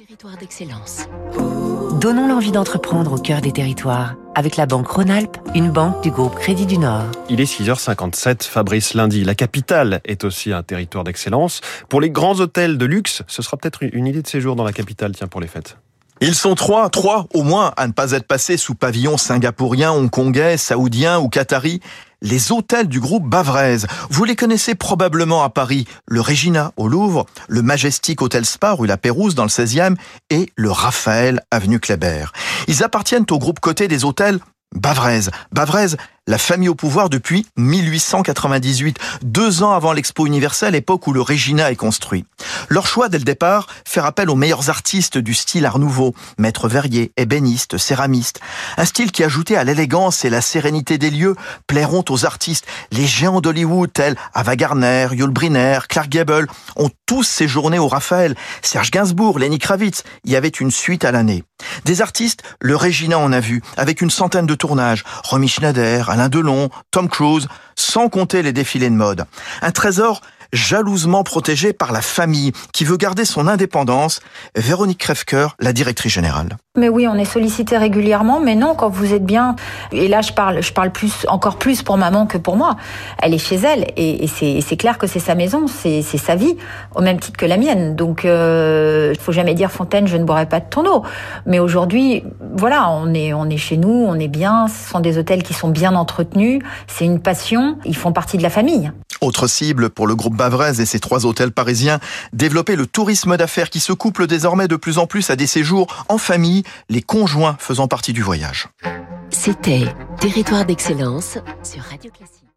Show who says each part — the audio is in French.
Speaker 1: Territoire d'excellence.
Speaker 2: Donnons l'envie d'entreprendre au cœur des territoires avec la Banque Rhône-Alpes, une banque du groupe Crédit du Nord.
Speaker 3: Il est 6h57, Fabrice Lundi. La capitale est aussi un territoire d'excellence. Pour les grands hôtels de luxe, ce sera peut-être une idée de séjour dans la capitale, tiens, pour les fêtes.
Speaker 4: Ils sont trois, trois au moins, à ne pas être passés sous pavillon singapourien, hongkongais, saoudien ou qatari. Les hôtels du groupe Bavrez. Vous les connaissez probablement à Paris. Le Regina au Louvre, le Majestic Hotel Spa rue La Pérouse dans le 16e et le Raphaël avenue Kléber. Ils appartiennent au groupe côté des hôtels Bavrez. Bavrez, la famille au pouvoir depuis 1898, deux ans avant l'Expo universelle, époque où le Regina est construit. Leur choix dès le départ, faire appel aux meilleurs artistes du style Art Nouveau, maître verrier, ébéniste, céramiste. Un style qui, ajouté à l'élégance et la sérénité des lieux, plairont aux artistes. Les géants d'Hollywood tels Ava Gardner, Yul Brynner, Clark Gable ont tous séjourné au Raphaël. Serge Gainsbourg, Lenny Kravitz, y avait une suite à l'année. Des artistes, le Regina en a vu, avec une centaine de tournages. Romy Schneider, Alain Delon, Tom Cruise, sans compter les défilés de mode. Un trésor jalousement protégé par la famille qui veut garder son indépendance. Véronique Crèvecoeur, la directrice générale.
Speaker 5: Mais oui, on est sollicité régulièrement, mais non, quand vous êtes bien, et là je parle, je parle plus, encore plus pour maman que pour moi. Elle est chez elle, et, c'est clair que c'est sa maison, c'est sa vie, au même titre que la mienne. Donc, euh, faut jamais dire Fontaine, je ne boirai pas de ton eau. Mais aujourd'hui, voilà, on est, on est chez nous, on est bien. Ce sont des hôtels qui sont bien entretenus. C'est une passion. Ils font partie de la famille.
Speaker 4: Autre cible pour le groupe Bavrez et ses trois hôtels parisiens, développer le tourisme d'affaires qui se couple désormais de plus en plus à des séjours en famille, les conjoints faisant partie du voyage.
Speaker 1: C'était Territoire d'excellence sur Radio Classique.